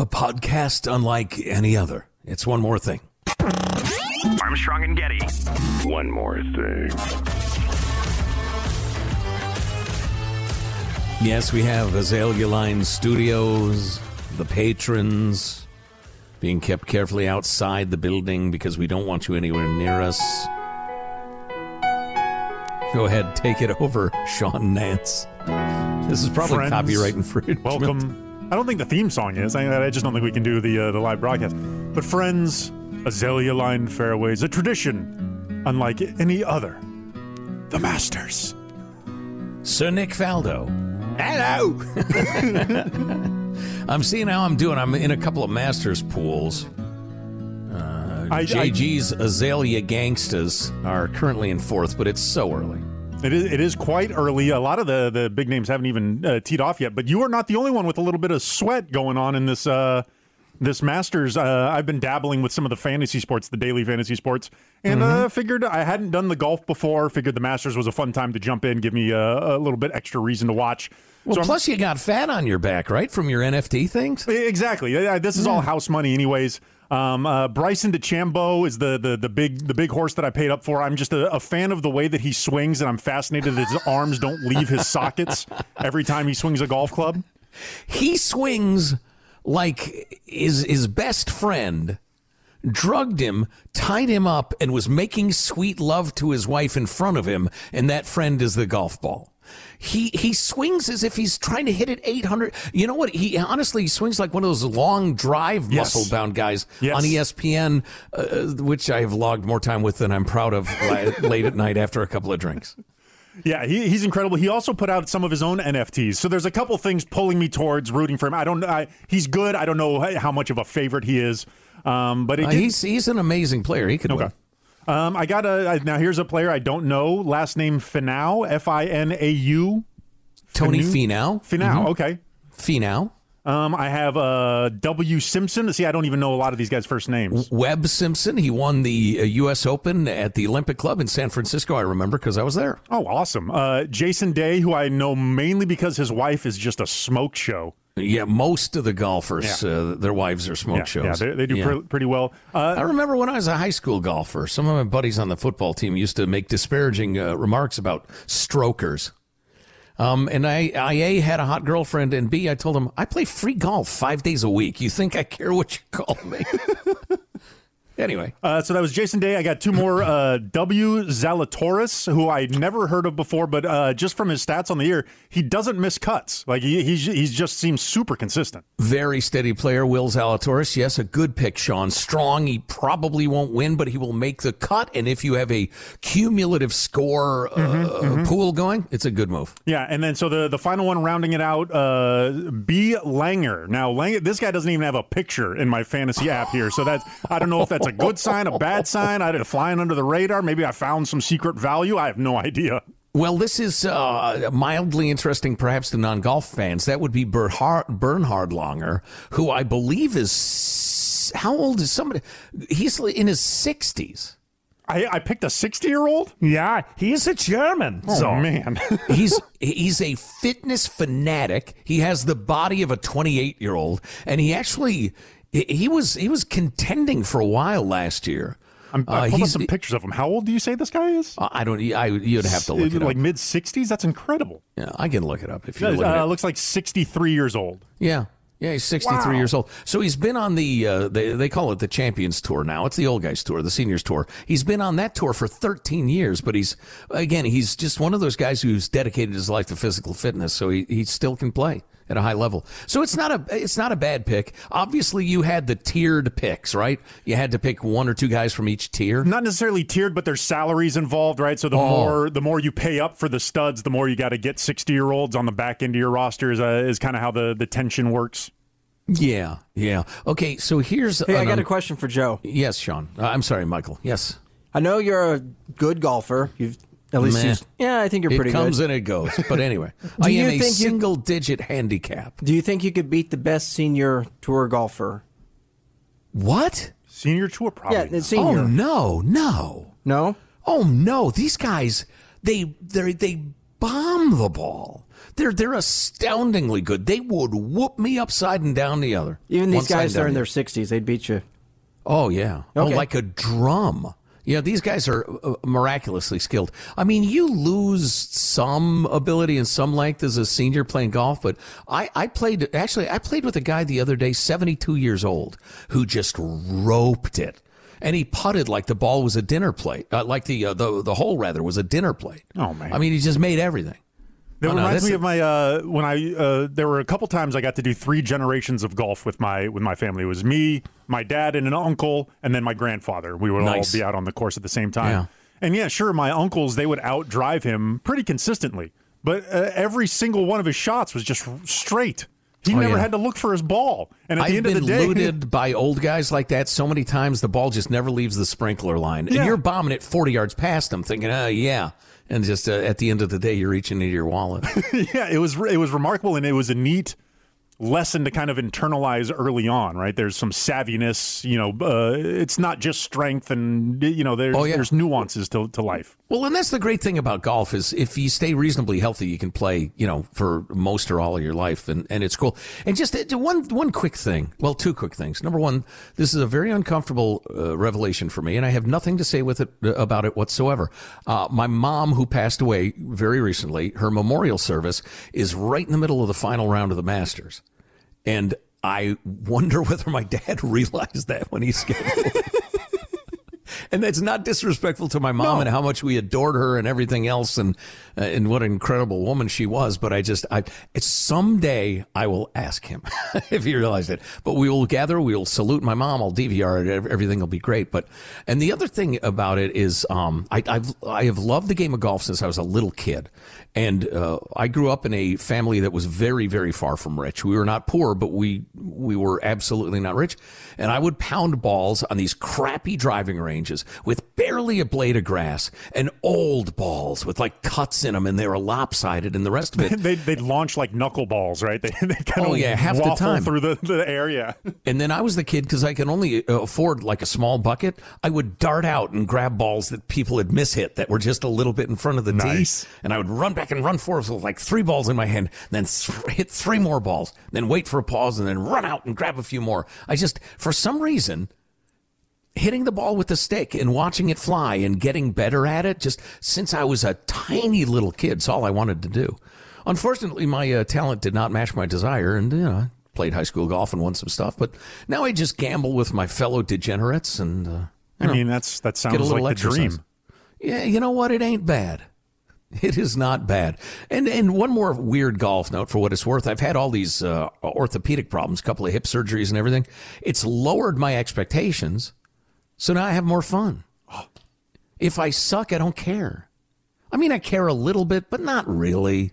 A podcast unlike any other. It's one more thing. Armstrong and Getty. One more thing. Yes, we have Azalea Line Studios, the patrons being kept carefully outside the building because we don't want you anywhere near us. Go ahead, take it over, Sean Nantz. This is probably Friends, copyright infringement. Welcome. I don't think the theme song is. I, I just don't think we can do the uh, the live broadcast. But friends, azalea lined fairways, a tradition unlike any other. The Masters. Sir Nick Faldo. Hello. I'm seeing how I'm doing. I'm in a couple of Masters pools. Uh, I- I- JG's Azalea Gangstas are currently in fourth, but it's so early. It is, it is quite early. A lot of the, the big names haven't even uh, teed off yet, but you are not the only one with a little bit of sweat going on in this uh, this Masters. Uh, I've been dabbling with some of the fantasy sports, the daily fantasy sports, and uh, figured I hadn't done the golf before. Figured the Masters was a fun time to jump in, give me a, a little bit extra reason to watch. Well, So I'm- plus you got fat on your back, right, from your NFT things. Exactly. This is all house money, anyways. Um, uh, Bryson DeChambeau is the, the the big the big horse that I paid up for. I'm just a, a fan of the way that he swings, and I'm fascinated that his arms don't leave his sockets every time he swings a golf club. He swings like his his best friend drugged him, tied him up, and was making sweet love to his wife in front of him, and that friend is the golf ball. He he swings as if he's trying to hit it 800. You know what? He honestly he swings like one of those long drive Yes. muscle bound guys Yes. on ESPN, uh, which I have logged more time with than I'm proud of late at night after a couple of drinks. Yeah, he, he's incredible. He also put out some of his own NFTs. So there's a couple things pulling me towards rooting for him. I don't. I, he's good. I don't know how much of a favorite he is. Um, but Uh, he's he's an amazing player. He could win. Um, I got a now. Here's a player I don't know. Last name Finau. F I N A U. Tony Finau? Finau. Finau. Okay. Finau. Um, I have uh, W. Simpson. See, I don't even know a lot of these guys' first names. Webb Simpson. He won the uh, U.S. Open at the Olympic Club in San Francisco. I remember because I was there. Oh, awesome. Uh, Jason Day, who I know mainly because his wife is just a smoke show. Yeah, most of the golfers, uh, their wives are smoke Yeah, shows. yeah they, they do Yeah. pre- pretty well. I Uh, remember when I was a high school golfer, some of my buddies on the football team used to make disparaging uh, remarks about strokers. Um, and I, I A, had a hot girlfriend, and B, I told him, I play free golf five days a week. You think I care what you call me? Anyway, Uh, so that was Jason Day. I got two more. Uh, w. Zalatoris, who I never heard of before, but uh, just from his stats on the year, he doesn't miss cuts. Like he he's, he's just seems super consistent. very steady player, Will Zalatoris. Yes, a good pick, Sean. Strong. He probably won't win, but he will make the cut. And if you have a cumulative score uh, Mm-hmm, pool going, it's a good move. Yeah, and then so the the final one rounding it out, uh, B. Langer. Now, Langer, this guy doesn't even have a picture in my fantasy app here, so that's I don't know if that's a good sign, a bad sign. I did flying under the radar. Maybe I found some secret value. I have no idea. Well, this is uh, mildly interesting, perhaps to non-golf fans. That would be Bernhard, Bernhard Langer, who I believe is how old is somebody? He's in his sixties. I, I picked a sixty year old. Yeah, he's a German. Oh so man, he's he's a fitness fanatic. He has the body of a 28 year old, and he actually he was he was contending for a while last year. I'm, I Uh, pulled up some pictures of him. How old do you say this guy is? I don't. I you'd have to look it like mid sixties. That's incredible. Yeah, I can look it up if you Uh, look at it. looks like sixty three years old. Yeah. Yeah, he's 63 years old. So he's been on the, uh, they, they call it the Champions Tour now. It's the old guys tour, the seniors tour. He's been on that tour for 13 years, but he's, again, he's just one of those guys who's dedicated his life to physical fitness. So he, he still can play at a high level. So it's not a, it's not a bad pick. Obviously you had the tiered picks, right? You had to pick one or two guys from each tier. Not necessarily tiered, but there's salaries involved, right? So the Oh. more the more you pay up for the studs, the more you got to get sixty year olds on the back end of your roster. Is, uh, is kind of how the the tension works. Yeah. Yeah. Okay. So here's, Hey, I got a question for Joe. Yes, Sean. Uh, I'm sorry, Michael. Yes. I know you're a good golfer. You've at least Meh. used, yeah, I think you're pretty. It pretty comes good. and it goes. But anyway, Do I you am a think you- single digit handicap. Do you think you could beat the best senior tour golfer? What? Senior tour, probably. Yeah, not. senior. Oh no, no. No. Oh no, these guys they they they bomb the ball. They're they're astoundingly good. They would whoop me upside and down the other. Even these guys that are in their 60s, they'd beat you. Oh yeah. Oh, like a drum. Yeah, these guys are uh, miraculously skilled. I mean, you lose some ability and some length as a senior playing golf, but I, I played actually I played with a guy the other day, 72 years old, who just roped it. And he putted like the ball was a dinner plate, uh, like the, uh, the the hole rather was a dinner plate. Oh, man. I mean, he just made everything. That Oh, reminds this me is- of my uh, when I uh, there were a couple times I got to do three generations of golf with my with my family. It was me, my dad, and an uncle, and then my grandfather. We would Nice. all be out on the course at the same time. Yeah. And yeah, sure, my uncles they would outdrive him pretty consistently, but uh, every single one of his shots was just straight. He Oh, never yeah. had to look for his ball. And at I've the end been of the day, looted by old guys like that so many times the ball just never leaves the sprinkler line. And you're bombing it 40 yards past them thinking, oh, yeah. And just uh, at the end of the day, you're reaching into your wallet. yeah, it was it was remarkable, and it was a neat lesson to kind of internalize early on. Right, there's some savviness. You know, uh, it's not just strength, and you know, there's Oh, yeah. there's nuances to to life. Well, and that's the great thing about golf is if you stay reasonably healthy, you can play, you know, for most or all of your life. And, and it's cool. And just uh, one, one quick thing. Well, two quick things. Number one, this is a very uncomfortable uh, revelation for me, and I have nothing to say with it uh, about it whatsoever. Uh, my mom, who passed away very recently, her memorial service is right in the middle of the final round of the Masters. And I wonder whether my dad realized that when he scheduled. And that's not disrespectful to my mom and how much we adored her and everything else and uh, and what an incredible woman she was but i just i it's someday i will ask him if he realized it. But we will gather we will salute. My mom i'll dvr it everything will be great. But and the other thing about it is um i I've, i have loved the game of golf since i was a little kid. And uh, I grew up in a family that was very, very far from rich. We were not poor, but we we were absolutely not rich. And I would pound balls on these crappy driving ranges with barely a blade of grass and old balls with like cuts in them, and they were lopsided, and the rest of it. they they'd launch like knuckleballs, right? They they kind Oh, of yeah, half the time. through the the area. And then I was the kid because I could only uh, afford like a small bucket. I would dart out and grab balls that people had mishit that were just a little bit in front of the Nice. tee, and I would run back and run forward with like three balls in my hand, then th- hit three more balls, then wait for a pause, and then run out and grab a few more. I just, for some reason, hitting the ball with a stick and watching it fly and getting better at it just since I was a tiny little kid. It's all I wanted to do. Unfortunately, my uh, talent did not match my desire, and you know, I played high school golf and won some stuff. But now I just gamble with my fellow degenerates, and uh, I mean, that's that a sounds little like the exercise. dream. Yeah, you know what? It ain't bad. It is not bad. And and one more weird golf note for what it's worth. I've had all these uh, orthopedic problems, a couple of hip surgeries and everything. It's lowered my expectations, so now I have more fun. If I suck, I don't care. I mean, I care a little bit, but not really.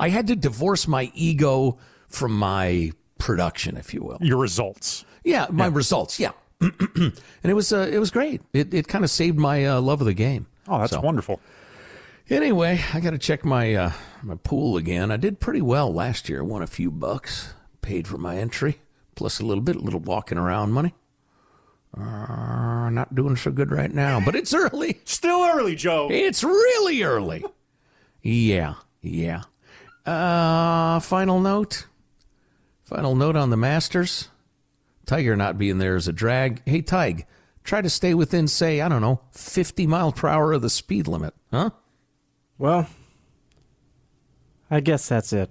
I had to divorce my ego from my production, if you will. Your results. Yeah, my results. Yeah, and it was uh, it was great. It it kind of saved my uh, love of the game. Oh, that's So- wonderful. Anyway, I got to check my uh, my pool again. I did pretty well last year. Won a few bucks, paid for my entry, plus a little bit, a little walking around money. Uh, not doing so good right now, but it's early. Still early, Joe. It's really early. Yeah, yeah. Uh, final note. Final note on the Masters. Tiger not being there is a drag. Hey, Tig, try to stay within, say, I don't know, 50 mile per hour of the speed limit, huh? Well, I guess that's it.